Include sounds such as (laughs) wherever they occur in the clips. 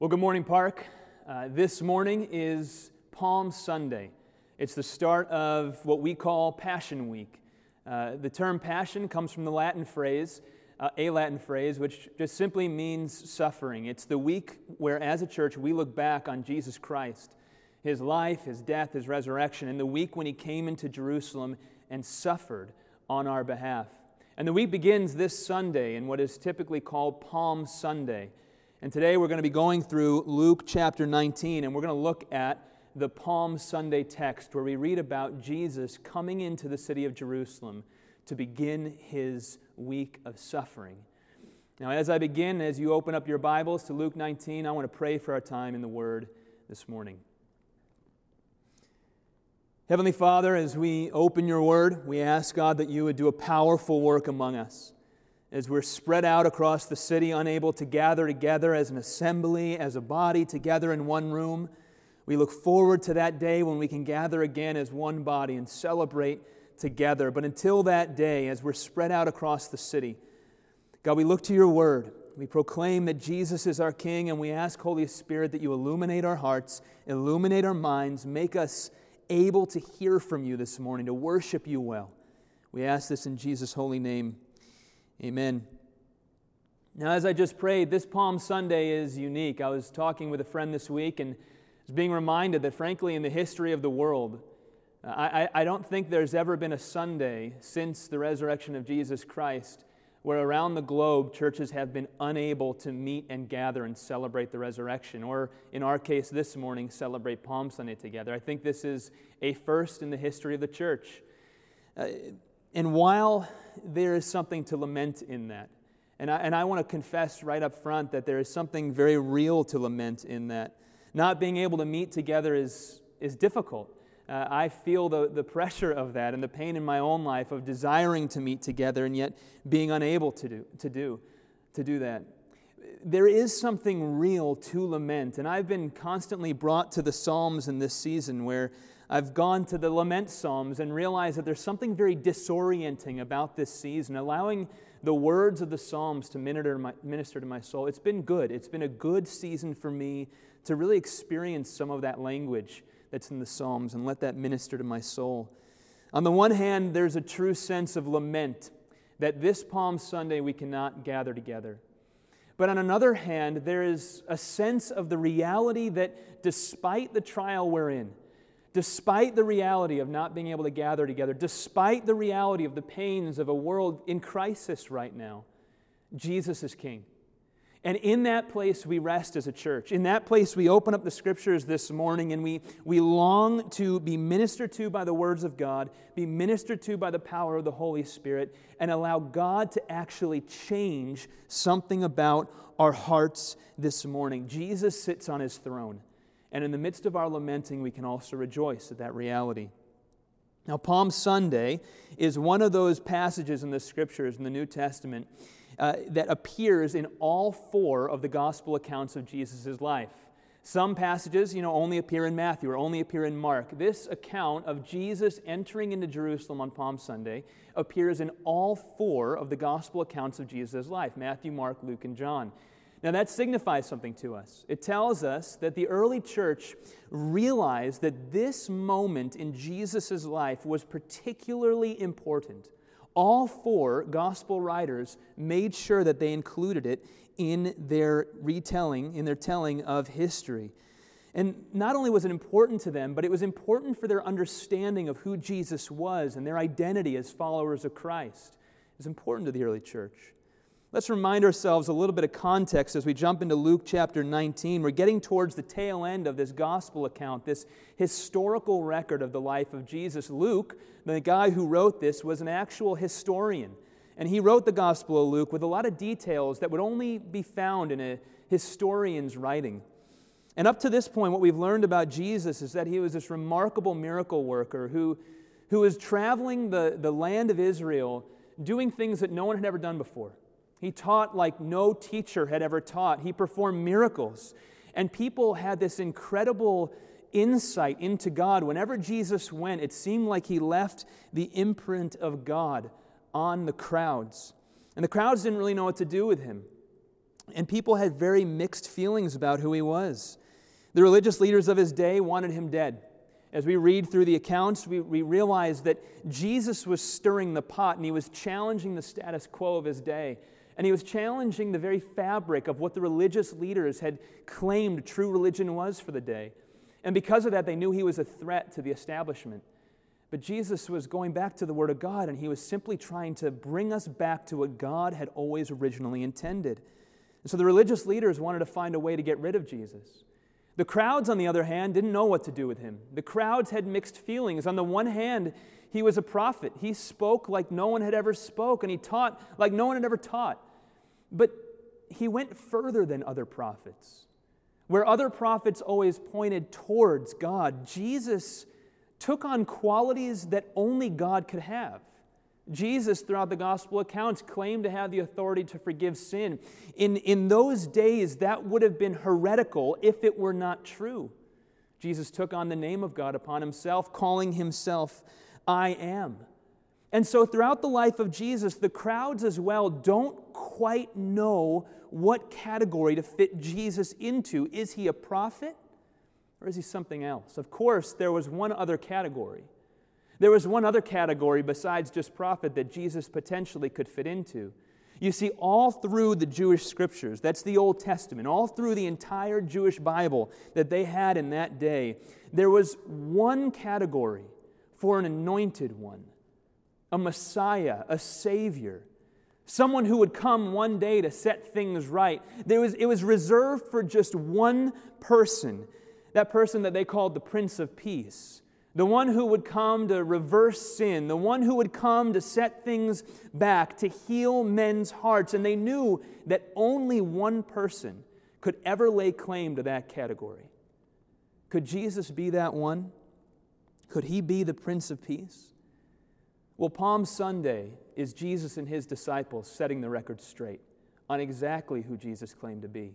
Well, good morning, Park. Uh, this morning is Palm Sunday. It's the start of what we call Passion Week. Uh, the term passion comes from the Latin phrase, uh, a Latin phrase, which just simply means suffering. It's the week where, as a church, we look back on Jesus Christ, his life, his death, his resurrection, and the week when he came into Jerusalem and suffered on our behalf. And the week begins this Sunday in what is typically called Palm Sunday. And today we're going to be going through Luke chapter 19, and we're going to look at the Palm Sunday text where we read about Jesus coming into the city of Jerusalem to begin his week of suffering. Now, as I begin, as you open up your Bibles to Luke 19, I want to pray for our time in the Word this morning. Heavenly Father, as we open your Word, we ask God that you would do a powerful work among us as we're spread out across the city, unable to gather together as an assembly, as a body, together in one room. We look forward to that day when we can gather again as one body and celebrate together. But until that day, as we're spread out across the city, God, we look to your word. We proclaim that Jesus is our King, and we ask, Holy Spirit, that you illuminate our hearts, illuminate our minds, make us able to hear from you this morning, to worship you well. We ask this in Jesus' holy name. Amen. Now, as I just prayed, this Palm Sunday is unique. I was talking with a friend this week and was being reminded that, frankly, in the history of the world, I, I, don't think there's ever been a Sunday since the resurrection of Jesus Christ where around the globe churches have been unable to meet and gather and celebrate the resurrection, or in our case this morning, celebrate Palm Sunday together. I think this is a first in the history of the church. Uh, and while there is something to lament in that, and I, and I want to confess right up front that there is something very real to lament in that. Not being able to meet together is, is difficult. Uh, I feel the, the pressure of that and the pain in my own life of desiring to meet together and yet being unable to do, to do, to do that. There is something real to lament, and I've been constantly brought to the Psalms in this season where I've gone to the lament psalms and realized that there's something very disorienting about this season, allowing the words of the psalms to minister to, my, soul. It's been good. It's been a good season for me to really experience some of that language that's in the psalms and let that minister to my soul. On the one hand, there's a true sense of lament that this Palm Sunday we cannot gather together. But on another hand, there is a sense of the reality that despite the trial we're in, despite the reality of not being able to gather together, despite the reality of the pains of a world in crisis right now, Jesus is King. And in that place, we rest as a church. In that place, we open up the scriptures this morning and we, we long to be ministered to by the words of God, be ministered to by the power of the Holy Spirit, and allow God to actually change something about our hearts this morning. Jesus sits on his throne. And in the midst of our lamenting, we can also rejoice at that reality. Now, Palm Sunday is one of those passages in the scriptures in the New Testament uh, that appears in all four of the gospel accounts of Jesus' life. Some passages, you know, only appear in Matthew or only appear in Mark. This account of Jesus entering into Jerusalem on Palm Sunday appears in all four of the gospel accounts of Jesus' life Matthew, Mark, Luke, and John. Now, that signifies something to us. It tells us that the early church realized that this moment in Jesus' life was particularly important. All four gospel writers made sure that they included it in their retelling, in their telling of history. And not only was it important to them, but it was important for their understanding of who Jesus was and their identity as followers of Christ. It was important to the early church. Let's remind ourselves a little bit of context as we jump into Luke chapter 19. We're getting towards the tail end of this gospel account, this historical record of the life of Jesus. Luke, the guy who wrote this, was an actual historian. And he wrote the Gospel of Luke with a lot of details that would only be found in a historian's writing. And up to this point, what we've learned about Jesus is that he was this remarkable miracle worker who, who was traveling the, the land of Israel doing things that no one had ever done before. He taught like no teacher had ever taught. He performed miracles. And people had this incredible insight into God. Whenever Jesus went, it seemed like he left the imprint of God on the crowds. And the crowds didn't really know what to do with him. And people had very mixed feelings about who he was. The religious leaders of his day wanted him dead. As we read through the accounts, we, we realize that Jesus was stirring the pot and he was challenging the status quo of his day. And he was challenging the very fabric of what the religious leaders had claimed true religion was for the day. And because of that, they knew he was a threat to the establishment. But Jesus was going back to the Word of God, and he was simply trying to bring us back to what God had always originally intended. And so the religious leaders wanted to find a way to get rid of Jesus. The crowds, on the other hand, didn't know what to do with him. The crowds had mixed feelings. On the one hand, he was a prophet. He spoke like no one had ever spoke, and he taught like no one had ever taught. But he went further than other prophets. Where other prophets always pointed towards God, Jesus took on qualities that only God could have. Jesus, throughout the gospel accounts, claimed to have the authority to forgive sin. In, in those days, that would have been heretical if it were not true. Jesus took on the name of God upon himself, calling himself I am. And so, throughout the life of Jesus, the crowds as well don't quite know what category to fit Jesus into. Is he a prophet or is he something else? Of course, there was one other category. There was one other category besides just prophet that Jesus potentially could fit into. You see, all through the Jewish scriptures, that's the Old Testament, all through the entire Jewish Bible that they had in that day, there was one category for an anointed one, a Messiah, a Savior, someone who would come one day to set things right. There was, it was reserved for just one person, that person that they called the Prince of Peace the one who would come to reverse sin, the one who would come to set things back, to heal men's hearts. And they knew that only one person could ever lay claim to that category. Could Jesus be that one? Could he be the Prince of Peace? Well, Palm Sunday is Jesus and his disciples setting the record straight on exactly who Jesus claimed to be.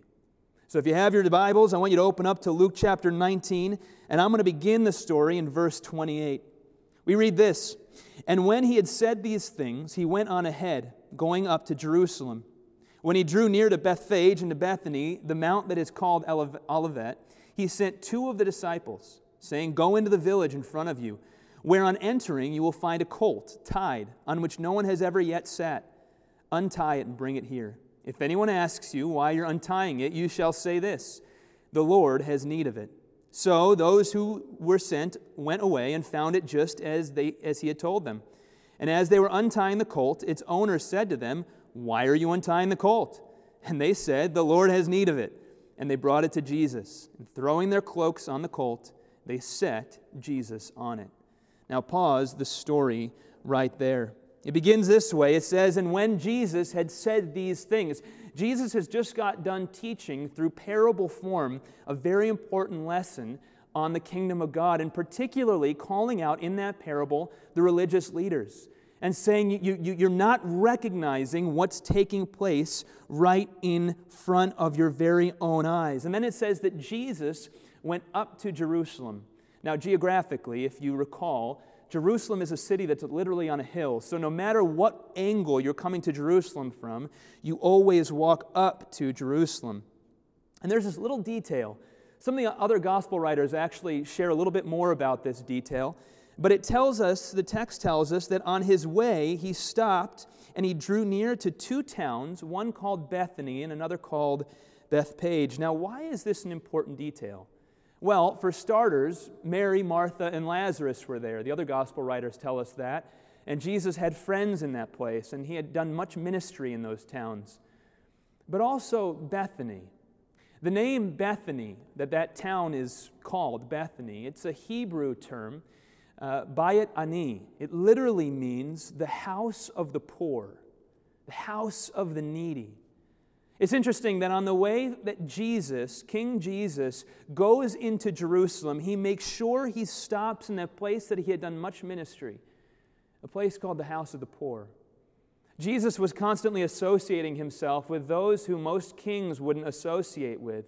So if you have your Bibles, I want you to open up to Luke chapter 19, and I'm going to begin the story in verse 28. We read this And when he had said these things, he went on ahead, going up to Jerusalem. When he drew near to Bethphage and to Bethany, the mount that is called Olivet, he sent two of the disciples, saying, Go into the village in front of you, where on entering you will find a colt tied, on which no one has ever yet sat. Untie it and bring it here. If anyone asks you why you're untying it, you shall say this The Lord has need of it. So those who were sent went away and found it just as, they, as he had told them. And as they were untying the colt, its owner said to them, Why are you untying the colt? And they said, The Lord has need of it. And they brought it to Jesus. And throwing their cloaks on the colt, they set Jesus on it. Now, pause the story right there. It begins this way it says, And when Jesus had said these things, Jesus has just got done teaching through parable form a very important lesson on the kingdom of God, and particularly calling out in that parable the religious leaders and saying you, you, you're not recognizing what's taking place right in front of your very own eyes. And then it says that Jesus went up to Jerusalem. Now, geographically, if you recall, Jerusalem is a city that's literally on a hill. So no matter what angle you're coming to Jerusalem from, you always walk up to Jerusalem. And there's this little detail. Some of the other gospel writers actually share a little bit more about this detail. But it tells us, the text tells us, that on his way he stopped and he drew near to two towns, one called Bethany and another called Bethphage. Now, why is this an important detail? Well, for starters, Mary, Martha, and Lazarus were there. The other gospel writers tell us that. And Jesus had friends in that place, and he had done much ministry in those towns. But also Bethany. The name Bethany, that that town is called Bethany, it's a Hebrew term, uh, Bayit Ani. It literally means the house of the poor, the house of the needy. It's interesting that on the way that Jesus, King Jesus, goes into Jerusalem, he makes sure he stops in that place that he had done much ministry, a place called the house of the poor. Jesus was constantly associating himself with those who most kings wouldn't associate with.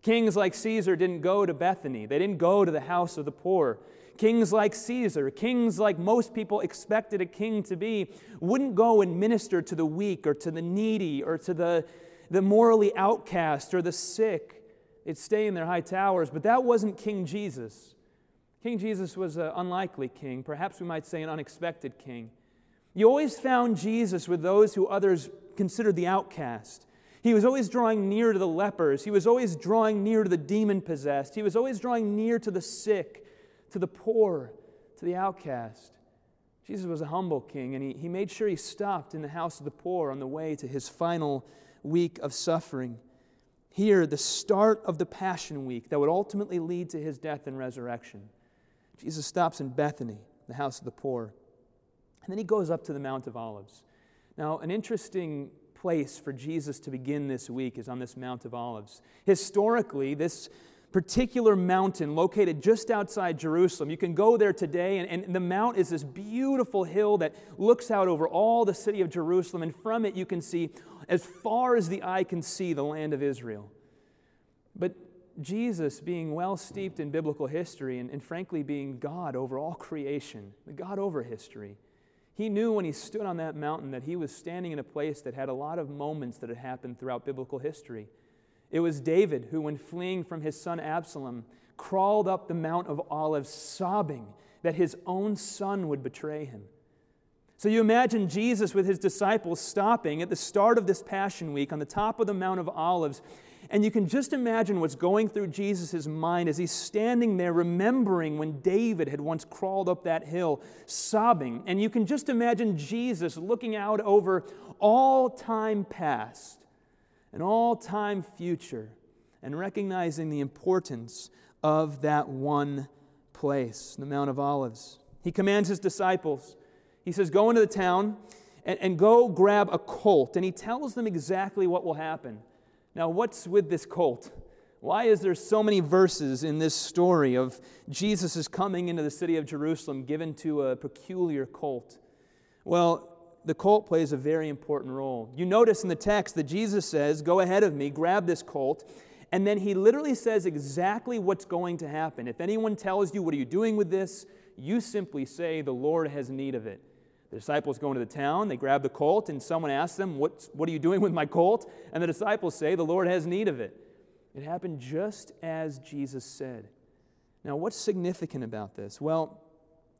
Kings like Caesar didn't go to Bethany, they didn't go to the house of the poor. Kings like Caesar, kings like most people expected a king to be, wouldn't go and minister to the weak or to the needy or to the, the morally outcast or the sick, they'd stay in their high towers. But that wasn't King Jesus. King Jesus was an unlikely king, perhaps we might say an unexpected king. You always found Jesus with those who others considered the outcast. He was always drawing near to the lepers. He was always drawing near to the demon possessed. He was always drawing near to the sick, to the poor, to the outcast. Jesus was a humble king, and he, he made sure he stopped in the house of the poor on the way to his final week of suffering. Here, the start of the Passion Week that would ultimately lead to his death and resurrection. Jesus stops in Bethany, the house of the poor. And then he goes up to the Mount of Olives. Now, an interesting place for Jesus to begin this week is on this Mount of Olives. Historically, this particular mountain located just outside Jerusalem. You can go there today, and, and, the mount is this beautiful hill that looks out over all the city of Jerusalem, and from it you can see, as far as the eye can see, the land of Israel. But Jesus, being well steeped in biblical history and, and frankly being God over all creation, the God over history, he knew when he stood on that mountain that he was standing in a place that had a lot of moments that had happened throughout biblical history. It was David who, when fleeing from his son Absalom, crawled up the Mount of Olives sobbing that his own son would betray him. So you imagine Jesus with his disciples stopping at the start of this Passion Week on the top of the Mount of Olives. And you can just imagine what's going through Jesus' mind as he's standing there remembering when David had once crawled up that hill, sobbing. And you can just imagine Jesus looking out over all time past an all time future and recognizing the importance of that one place, the Mount of Olives. He commands his disciples, he says, Go into the town and, and go grab a colt. And he tells them exactly what will happen. Now, what's with this colt? Why is there so many verses in this story of Jesus' coming into the city of Jerusalem given to a peculiar colt? Well, the colt plays a very important role. You notice in the text that Jesus says, Go ahead of me, grab this colt. And then he literally says exactly what's going to happen. If anyone tells you, What are you doing with this? you simply say, The Lord has need of it. The disciples go into the town, they grab the colt, and someone asks them, what, what are you doing with my colt? And the disciples say, The Lord has need of it. It happened just as Jesus said. Now, what's significant about this? Well,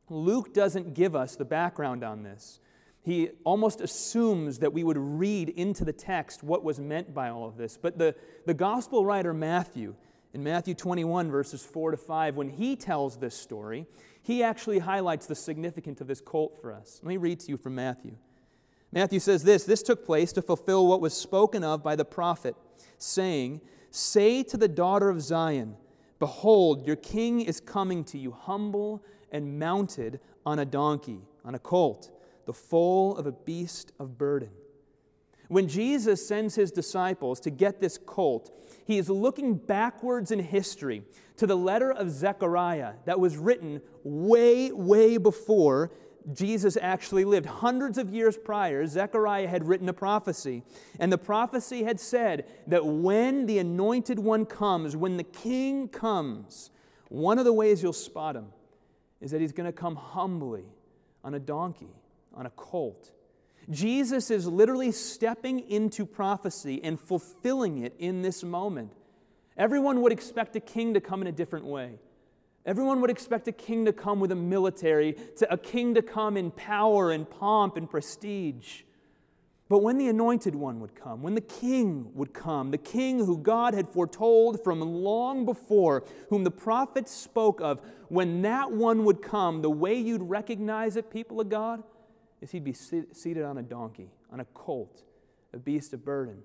Luke doesn't give us the background on this he almost assumes that we would read into the text what was meant by all of this. But the, the gospel writer Matthew, in Matthew 21, verses 4 to 5, when he tells this story, he actually highlights the significance of this colt for us. Let me read to you from Matthew. Matthew says this This took place to fulfill what was spoken of by the prophet, saying, Say to the daughter of Zion, Behold, your king is coming to you, humble and mounted on a donkey, on a colt the foal of a beast of burden. When Jesus sends his disciples to get this colt, he is looking backwards in history to the letter of Zechariah that was written way, way before Jesus actually lived. Hundreds of years prior, Zechariah had written a prophecy, and the prophecy had said that when the anointed one comes, when the king comes, one of the ways you'll spot him is that he's going to come humbly on a donkey on a colt. Jesus is literally stepping into prophecy and fulfilling it in this moment. Everyone would expect a king to come in a different way. Everyone would expect a king to come with a military, to a king to come in power and pomp and prestige. But when the anointed one would come, when the king would come, the king who God had foretold from long before, whom the prophets spoke of, when that one would come, the way you'd recognize it, people of God, is he'd be seated on a donkey, on a colt, a beast of burden.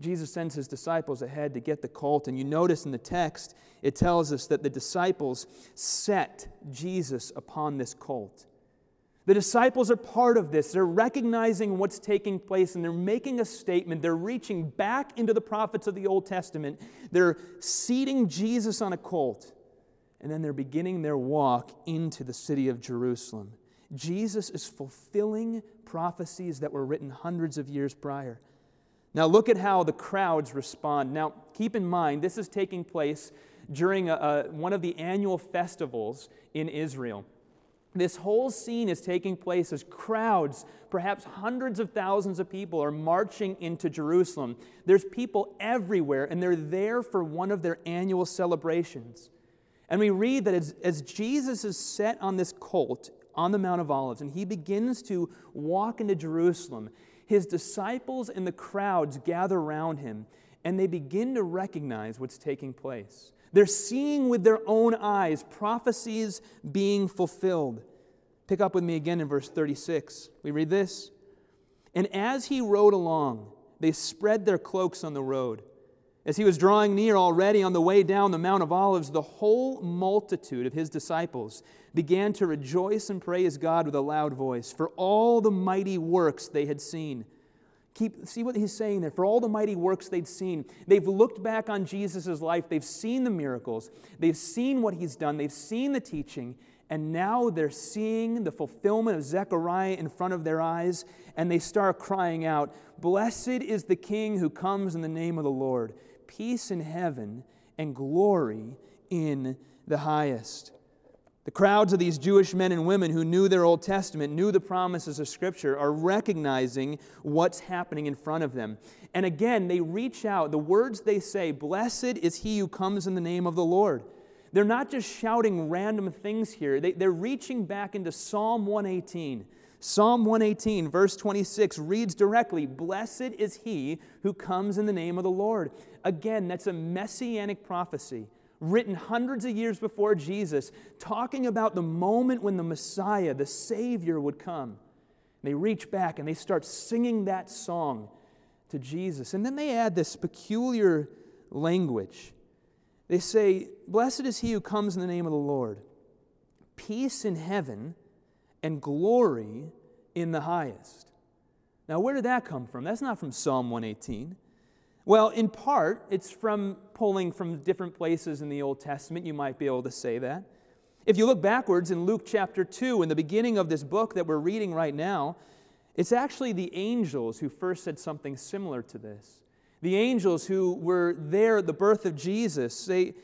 Jesus sends his disciples ahead to get the colt, and you notice in the text, it tells us that the disciples set Jesus upon this colt. The disciples are part of this. They're recognizing what's taking place and they're making a statement. They're reaching back into the prophets of the Old Testament. They're seating Jesus on a colt, and then they're beginning their walk into the city of Jerusalem. Jesus is fulfilling prophecies that were written hundreds of years prior. Now, look at how the crowds respond. Now, keep in mind, this is taking place during a, a, one of the annual festivals in Israel. This whole scene is taking place as crowds, perhaps hundreds of thousands of people, are marching into Jerusalem. There's people everywhere, and they're there for one of their annual celebrations. And we read that as, as Jesus is set on this colt on the Mount of Olives, and he begins to walk into Jerusalem, his disciples and the crowds gather around him, and they begin to recognize what's taking place. They're seeing with their own eyes prophecies being fulfilled. Pick up with me again in verse 36. We read this. And as he rode along, they spread their cloaks on the road. As he was drawing near already on the way down the Mount of Olives, the whole multitude of his disciples began to rejoice and praise God with a loud voice for all the mighty works they had seen Keep, see what he's saying there. For all the mighty works they'd seen, they've looked back on Jesus' life. They've seen the miracles. They've seen what he's done. They've seen the teaching. And now they're seeing the fulfillment of Zechariah in front of their eyes. And they start crying out, Blessed is the King who comes in the name of the Lord. Peace in heaven and glory in the highest. The crowds of these Jewish men and women who knew their Old Testament, knew the promises of Scripture, are recognizing what's happening in front of them. And again, they reach out. The words they say, Blessed is he who comes in the name of the Lord. They're not just shouting random things here, they, they're reaching back into Psalm 118. Psalm 118, verse 26, reads directly Blessed is he who comes in the name of the Lord. Again, that's a messianic prophecy written hundreds of years before Jesus, talking about the moment when the Messiah, the Savior, would come. They reach back and they start singing that song to Jesus. And then they add this peculiar language. They say, Blessed is he who comes in the name of the Lord, peace in heaven and glory in the highest. Now, where did that come from? That's not from Psalm 118. Well, in part, it's from pulling from different places in the Old Testament. You might be able to say that. If you look backwards in Luke chapter 2, in the beginning of this book that we're reading right now, it's actually the angels who first said something similar to this. The angels who were there at the birth of Jesus, they,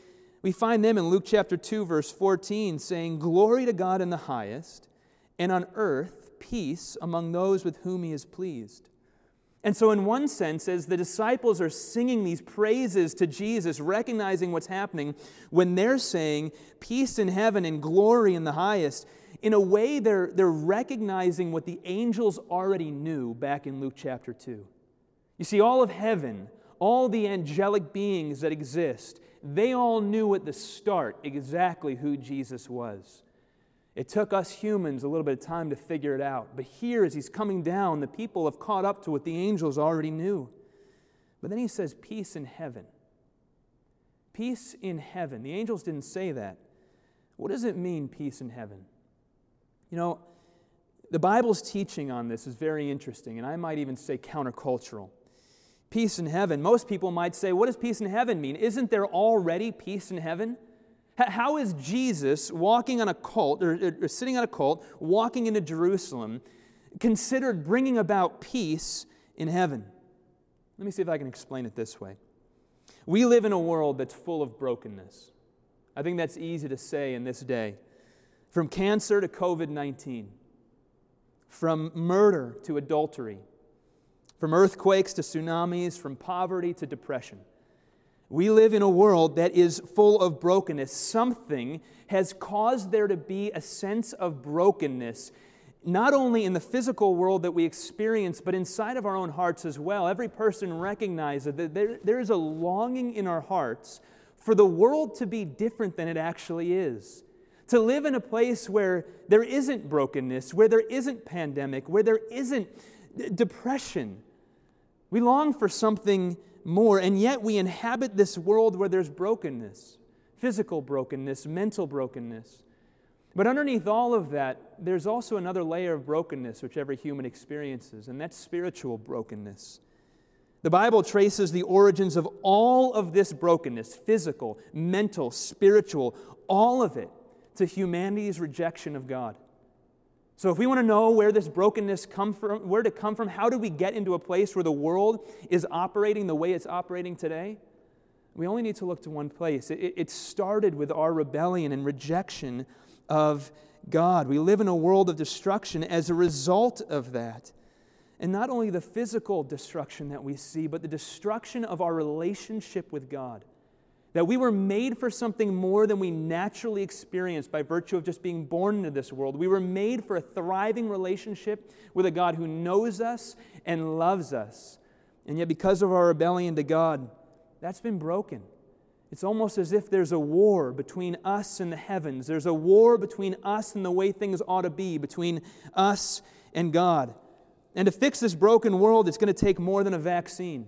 we find them in Luke chapter 2, verse 14, saying, Glory to God in the highest, and on earth peace among those with whom he is pleased. And so, in one sense, as the disciples are singing these praises to Jesus, recognizing what's happening, when they're saying peace in heaven and glory in the highest, in a way, they're, they're recognizing what the angels already knew back in Luke chapter 2. You see, all of heaven, all the angelic beings that exist, they all knew at the start exactly who Jesus was. It took us humans a little bit of time to figure it out. But here, as he's coming down, the people have caught up to what the angels already knew. But then he says, Peace in heaven. Peace in heaven. The angels didn't say that. What does it mean, peace in heaven? You know, the Bible's teaching on this is very interesting, and I might even say countercultural. Peace in heaven. Most people might say, What does peace in heaven mean? Isn't there already peace in heaven? How is Jesus walking on a colt, or, or sitting on a colt, walking into Jerusalem, considered bringing about peace in heaven? Let me see if I can explain it this way. We live in a world that's full of brokenness. I think that's easy to say in this day. From cancer to COVID 19, from murder to adultery, from earthquakes to tsunamis, from poverty to depression. We live in a world that is full of brokenness. Something has caused there to be a sense of brokenness, not only in the physical world that we experience, but inside of our own hearts as well. Every person recognizes that there, there is a longing in our hearts for the world to be different than it actually is. To live in a place where there isn't brokenness, where there isn't pandemic, where there isn't depression. We long for something more. And yet we inhabit this world where there's brokenness physical brokenness, mental brokenness. But underneath all of that, there's also another layer of brokenness which every human experiences, and that's spiritual brokenness. The Bible traces the origins of all of this brokenness physical, mental, spiritual, all of it to humanity's rejection of God. So, if we want to know where this brokenness come from, where to come from, how do we get into a place where the world is operating the way it's operating today? We only need to look to one place. It, it started with our rebellion and rejection of God. We live in a world of destruction as a result of that. And not only the physical destruction that we see, but the destruction of our relationship with God. That we were made for something more than we naturally experience by virtue of just being born into this world. We were made for a thriving relationship with a God who knows us and loves us. And yet, because of our rebellion to God, that's been broken. It's almost as if there's a war between us and the heavens. There's a war between us and the way things ought to be, between us and God. And to fix this broken world, it's going to take more than a vaccine.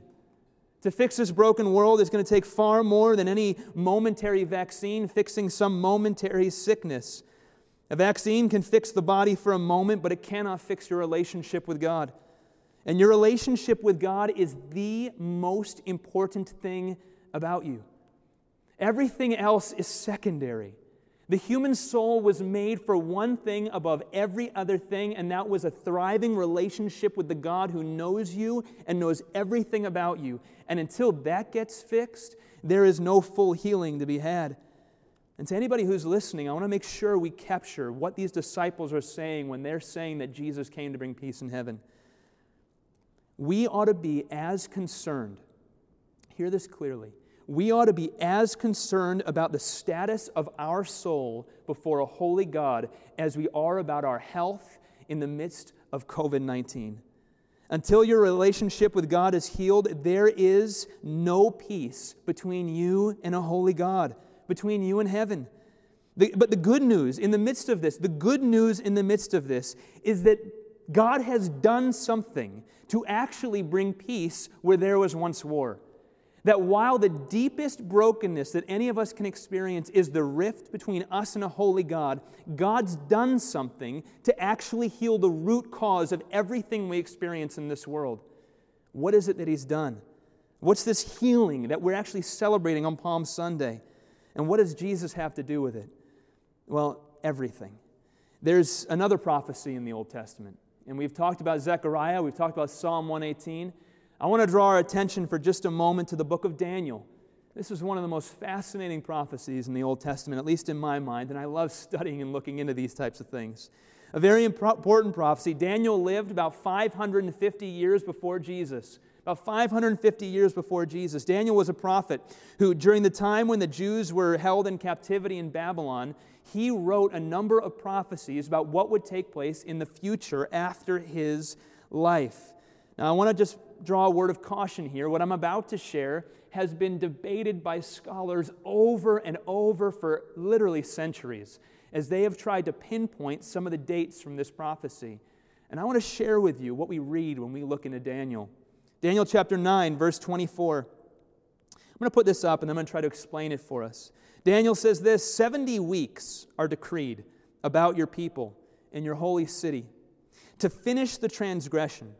To fix this broken world, is going to take far more than any momentary vaccine fixing some momentary sickness. A vaccine can fix the body for a moment, but it cannot fix your relationship with God. And your relationship with God is the most important thing about you. Everything else is secondary. The human soul was made for one thing above every other thing, and that was a thriving relationship with the God who knows you and knows everything about you. And until that gets fixed, there is no full healing to be had. And to anybody who's listening, I want to make sure we capture what these disciples are saying when they're saying that Jesus came to bring peace in heaven. We ought to be as concerned, hear this clearly, we ought to be as concerned about the status of our soul before a holy God as we are about our health in the midst of COVID 19. Until your relationship with God is healed, there is no peace between you and a holy God, between you and heaven. The, but the good news in the midst of this, the good news in the midst of this is that God has done something to actually bring peace where there was once war. That while the deepest brokenness that any of us can experience is the rift between us and a holy God, God's done something to actually heal the root cause of everything we experience in this world. What is it that He's done? What's this healing that we're actually celebrating on Palm Sunday? And what does Jesus have to do with it? Well, everything. There's another prophecy in the Old Testament, and we've talked about Zechariah, we've talked about Psalm 118. I want to draw our attention for just a moment to the book of Daniel. This is one of the most fascinating prophecies in the Old Testament, at least in my mind, and I love studying and looking into these types of things. A very important prophecy. Daniel lived about 550 years before Jesus. About 550 years before Jesus. Daniel was a prophet who, during the time when the Jews were held in captivity in Babylon, he wrote a number of prophecies about what would take place in the future after his life. Now, I want to just draw a word of caution here. What I'm about to share has been debated by scholars over and over for literally centuries as they have tried to pinpoint some of the dates from this prophecy. And I want to share with you what we read when we look into Daniel. Daniel chapter 9, verse 24. I'm going to put this up and I'm going to try to explain it for us. Daniel says this 70 weeks are decreed about your people in your holy city to finish the transgression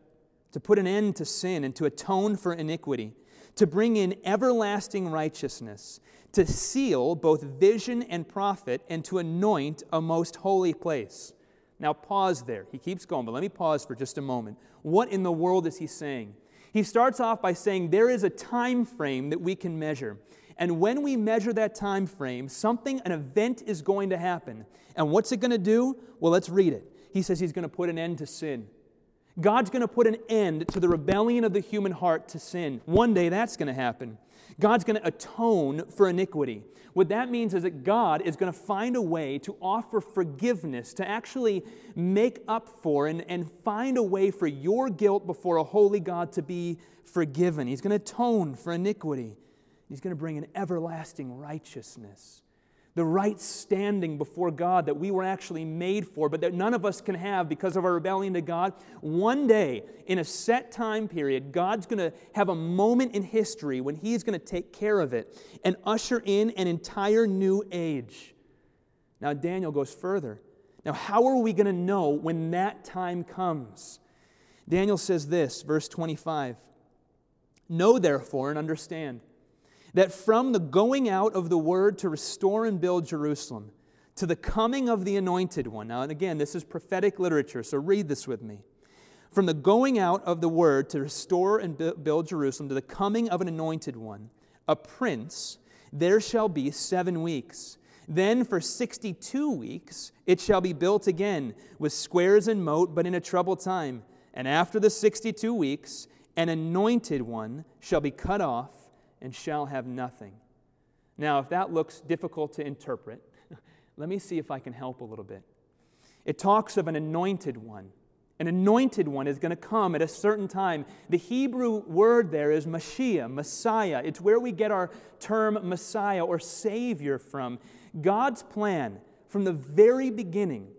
to put an end to sin and to atone for iniquity, to bring in everlasting righteousness, to seal both vision and prophet, and to anoint a most holy place. Now, pause there. He keeps going, but let me pause for just a moment. What in the world is he saying? He starts off by saying there is a time frame that we can measure. And when we measure that time frame, something, an event is going to happen. And what's it going to do? Well, let's read it. He says he's going to put an end to sin. God's going to put an end to the rebellion of the human heart to sin. One day that's going to happen. God's going to atone for iniquity. What that means is that God is going to find a way to offer forgiveness, to actually make up for and, and find a way for your guilt before a holy God to be forgiven. He's going to atone for iniquity. He's going to bring an everlasting righteousness the right standing before God that we were actually made for, but that none of us can have because of our rebellion to God. One day, in a set time period, God's going to have a moment in history when He's going to take care of it and usher in an entire new age. Now, Daniel goes further. Now, how are we going to know when that time comes? Daniel says this, verse 25 Know therefore and understand that from the going out of the word to restore and build Jerusalem to the coming of the anointed one. Now, and again, this is prophetic literature, so read this with me. From the going out of the word to restore and build Jerusalem to the coming of an anointed one, a prince, there shall be seven weeks. Then for 62 weeks it shall be built again, with squares and moat, but in a troubled time. And after the 62 weeks, an anointed one shall be cut off and shall have nothing. Now, if that looks difficult to interpret, (laughs) let me see if I can help a little bit. It talks of an anointed one. An anointed one is going to come at a certain time. The Hebrew word there is Mashiach, Messiah. It's where we get our term Messiah or Savior from. God's plan from the very beginning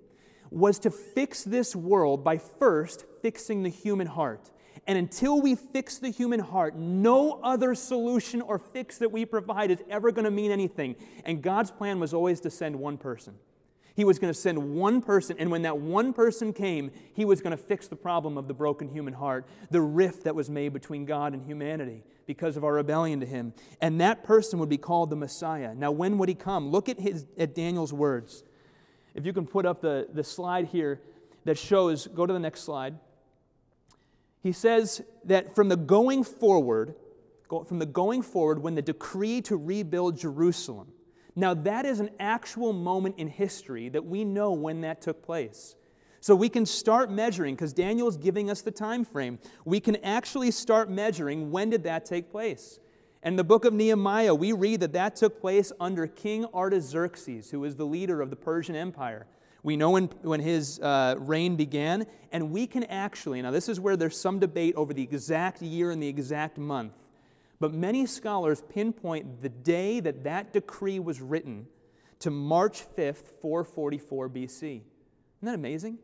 was to fix this world by first fixing the human heart. And until we fix the human heart, no other solution or fix that we provide is ever going to mean anything. And God's plan was always to send one person. He was going to send one person, and when that one person came, he was going to fix the problem of the broken human heart, the rift that was made between God and humanity because of our rebellion to him. And that person would be called the Messiah. Now, when would he come? Look at, his, at Daniel's words. If you can put up the, the slide here that shows, go to the next slide. He says that from the going forward, from the going forward, when the decree to rebuild Jerusalem, now that is an actual moment in history that we know when that took place. So we can start measuring, because Daniel is giving us the time frame. We can actually start measuring when did that take place. And the book of Nehemiah, we read that that took place under King Artaxerxes, who was the leader of the Persian Empire. We know when, when his uh, reign began, and we can actually, now this is where there's some debate over the exact year and the exact month, but many scholars pinpoint the day that that decree was written to March 5th, 444 BC. Isn't that amazing?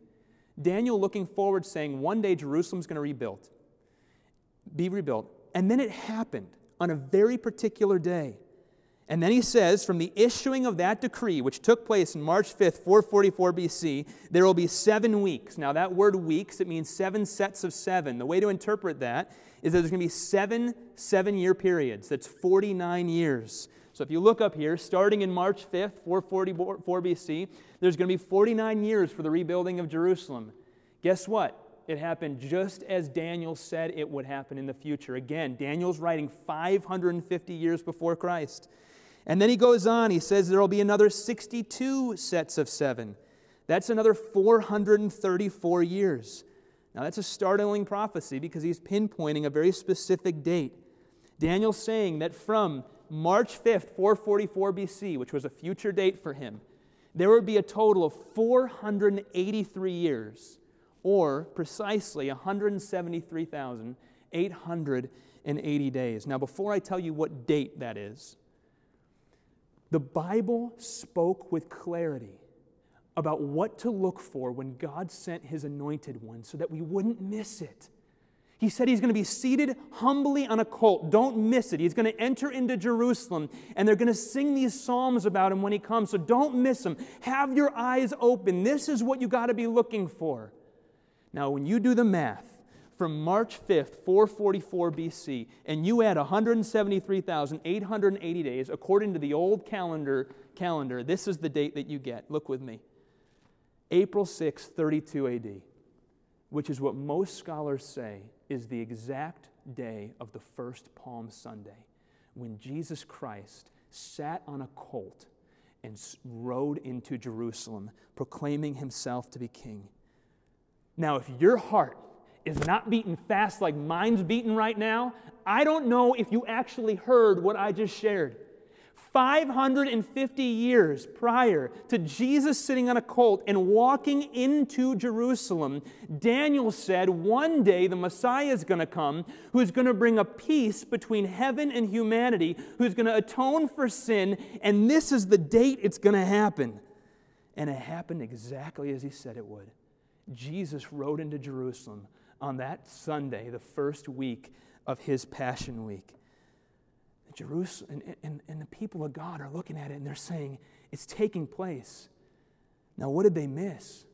Daniel looking forward, saying, one day Jerusalem's going to rebuild, be rebuilt. And then it happened on a very particular day. And then he says, from the issuing of that decree, which took place in March 5th, 444 BC, there will be seven weeks. Now, that word weeks, it means seven sets of seven. The way to interpret that is that there's going to be seven seven year periods. That's 49 years. So if you look up here, starting in March 5th, 444 BC, there's going to be 49 years for the rebuilding of Jerusalem. Guess what? It happened just as Daniel said it would happen in the future. Again, Daniel's writing 550 years before Christ. And then he goes on, he says there will be another 62 sets of seven. That's another 434 years. Now, that's a startling prophecy because he's pinpointing a very specific date. Daniel's saying that from March 5th, 444 BC, which was a future date for him, there would be a total of 483 years, or precisely 173,880 days. Now, before I tell you what date that is, the Bible spoke with clarity about what to look for when God sent his anointed one so that we wouldn't miss it. He said he's going to be seated humbly on a colt. Don't miss it. He's going to enter into Jerusalem, and they're going to sing these psalms about him when he comes. So don't miss him. Have your eyes open. This is what you got to be looking for. Now, when you do the math, from March 5th, 444 BC, and you add 173,880 days according to the old calendar, calendar, this is the date that you get. Look with me. April 6, 32 AD, which is what most scholars say is the exact day of the first Palm Sunday when Jesus Christ sat on a colt and rode into Jerusalem, proclaiming himself to be king. Now, if your heart is not beating fast like mine's beating right now, I don't know if you actually heard what I just shared. 550 years prior to Jesus sitting on a colt and walking into Jerusalem, Daniel said one day the Messiah is going to come who's going to bring a peace between heaven and humanity, who's going to atone for sin, and this is the date it's going to happen. And it happened exactly as he said it would. Jesus rode into Jerusalem on that Sunday, the first week of his Passion Week. Jerusalem and, and, and the people of God are looking at it and they're saying, it's taking place. Now, what did they miss?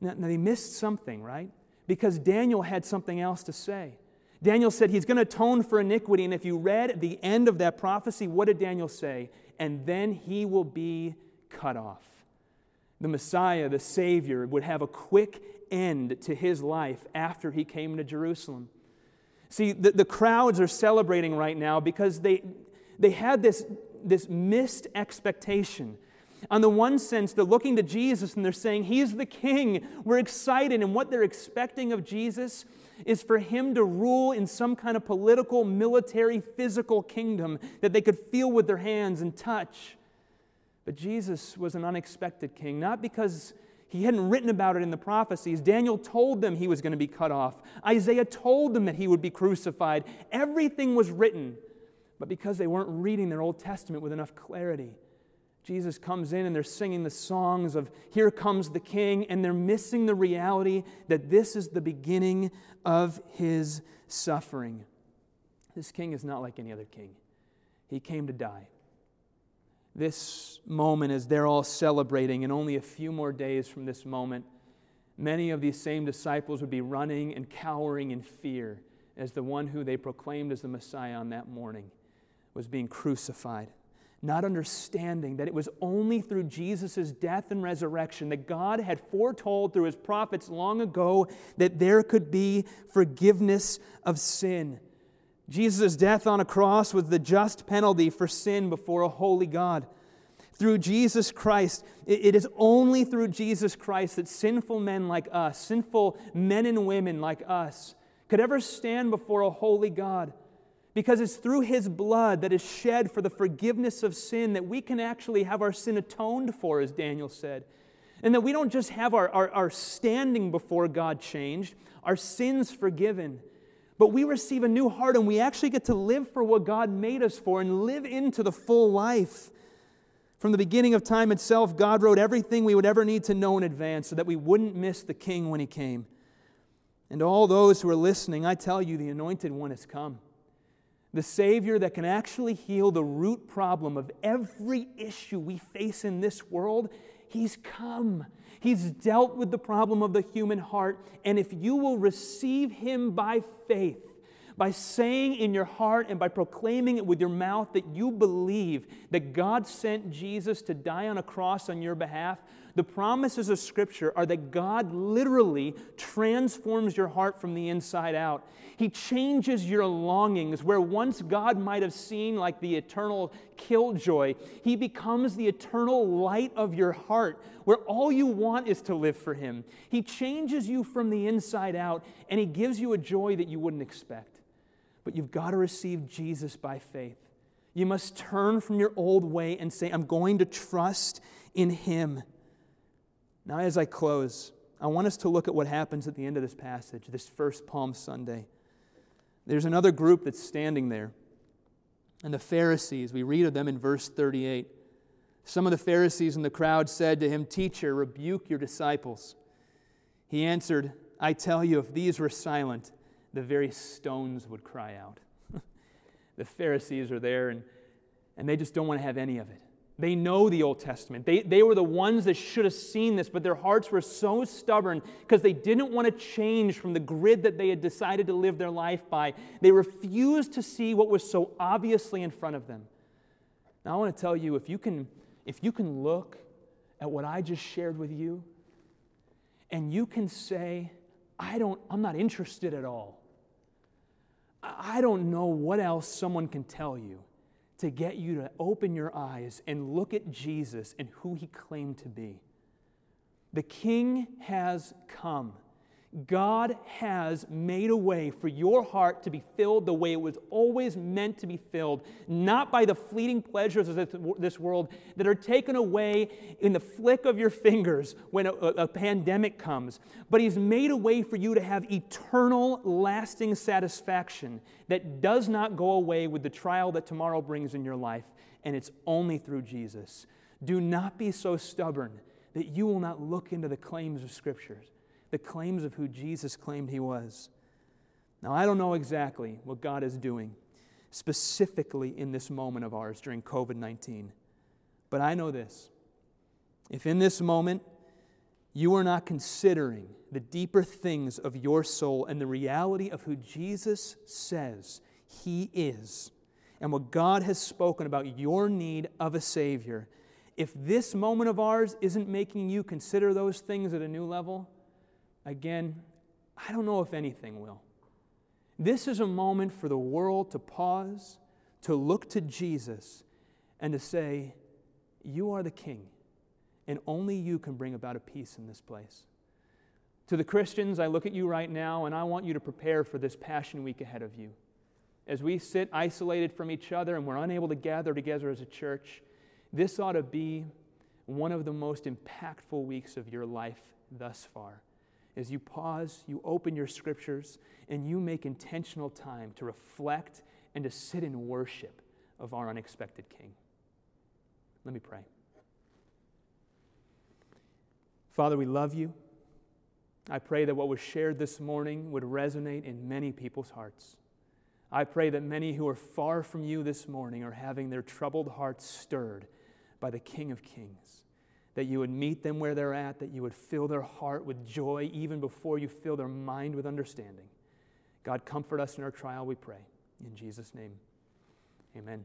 Now, now they missed something, right? Because Daniel had something else to say. Daniel said he's going to atone for iniquity. And if you read the end of that prophecy, what did Daniel say? And then he will be cut off. The Messiah, the Savior, would have a quick end to his life after he came to Jerusalem. See, the, the crowds are celebrating right now because they, they had this, this missed expectation. On the one sense, they're looking to Jesus and they're saying, He's the king. We're excited. And what they're expecting of Jesus is for him to rule in some kind of political, military, physical kingdom that they could feel with their hands and touch. But Jesus was an unexpected king, not because he hadn't written about it in the prophecies. Daniel told them he was going to be cut off. Isaiah told them that he would be crucified. Everything was written. But because they weren't reading their Old Testament with enough clarity, Jesus comes in and they're singing the songs of Here Comes the King, and they're missing the reality that this is the beginning of his suffering. This king is not like any other king, he came to die. This moment, as they're all celebrating, and only a few more days from this moment, many of these same disciples would be running and cowering in fear as the one who they proclaimed as the Messiah on that morning was being crucified not understanding that it was only through Jesus' death and resurrection that God had foretold through his prophets long ago that there could be forgiveness of sin. Jesus' death on a cross was the just penalty for sin before a holy God. Through Jesus Christ, it is only through Jesus Christ that sinful men like us, sinful men and women like us, could ever stand before a holy God because it's through his blood that is shed for the forgiveness of sin that we can actually have our sin atoned for, as Daniel said. And that we don't just have our, our, our standing before God changed, our sins forgiven, but we receive a new heart and we actually get to live for what God made us for and live into the full life. From the beginning of time itself, God wrote everything we would ever need to know in advance so that we wouldn't miss the King when he came. And all those who are listening, I tell you, the anointed one has come the Savior that can actually heal the root problem of every issue we face in this world, He's come. He's dealt with the problem of the human heart. And if you will receive Him by faith, by saying in your heart and by proclaiming it with your mouth that you believe that God sent Jesus to die on a cross on your behalf, the promises of Scripture are that God literally transforms your heart from the inside out. He changes your longings where once God might have seen like the eternal killjoy, He becomes the eternal light of your heart where all you want is to live for Him. He changes you from the inside out and He gives you a joy that you wouldn't expect. But you've got to receive Jesus by faith. You must turn from your old way and say, I'm going to trust in Him. Now, as I close, I want us to look at what happens at the end of this passage, this first Palm Sunday. There's another group that's standing there. And the Pharisees, we read of them in verse 38. Some of the Pharisees in the crowd said to him, Teacher, rebuke your disciples. He answered, I tell you, if these were silent, the very stones would cry out. (laughs) the Pharisees are there and, and they just don't want to have any of it. They know the Old Testament. They, they were the ones that should have seen this, but their hearts were so stubborn because they didn't want to change from the grid that they had decided to live their life by. They refused to see what was so obviously in front of them. Now, I want to tell you if you can, if you can look at what I just shared with you and you can say, I don't, I'm not interested at all. I don't know what else someone can tell you to get you to open your eyes and look at Jesus and who he claimed to be. The King has come. God has made a way for your heart to be filled the way it was always meant to be filled, not by the fleeting pleasures of this world that are taken away in the flick of your fingers when a, a, pandemic comes, but He's made a way for you to have eternal, lasting satisfaction that does not go away with the trial that tomorrow brings in your life, and it's only through Jesus. Do not be so stubborn that you will not look into the claims of Scriptures the claims of who Jesus claimed he was. Now, I don't know exactly what God is doing specifically in this moment of ours during COVID 19, but I know this. If in this moment you are not considering the deeper things of your soul and the reality of who Jesus says he is, and what God has spoken about your need of a Savior, if this moment of ours isn't making you consider those things at a new level, Again, I don't know if anything will. This is a moment for the world to pause, to look to Jesus and to say, You are the King, and only you can bring about a peace in this place. To the Christians, I look at you right now and I want you to prepare for this Passion Week ahead of you. As we sit isolated from each other and we're unable to gather together as a church, this ought to be one of the most impactful weeks of your life thus far. As you pause, you open your scriptures, and you make intentional time to reflect and to sit in worship of our unexpected King. Let me pray. Father, we love you. I pray that what was shared this morning would resonate in many people's hearts. I pray that many who are far from you this morning are having their troubled hearts stirred by the King of Kings. That you would meet them where they're at, that you would fill their heart with joy even before you fill their mind with understanding. God, comfort us in our trial, we pray. In Jesus' name, amen.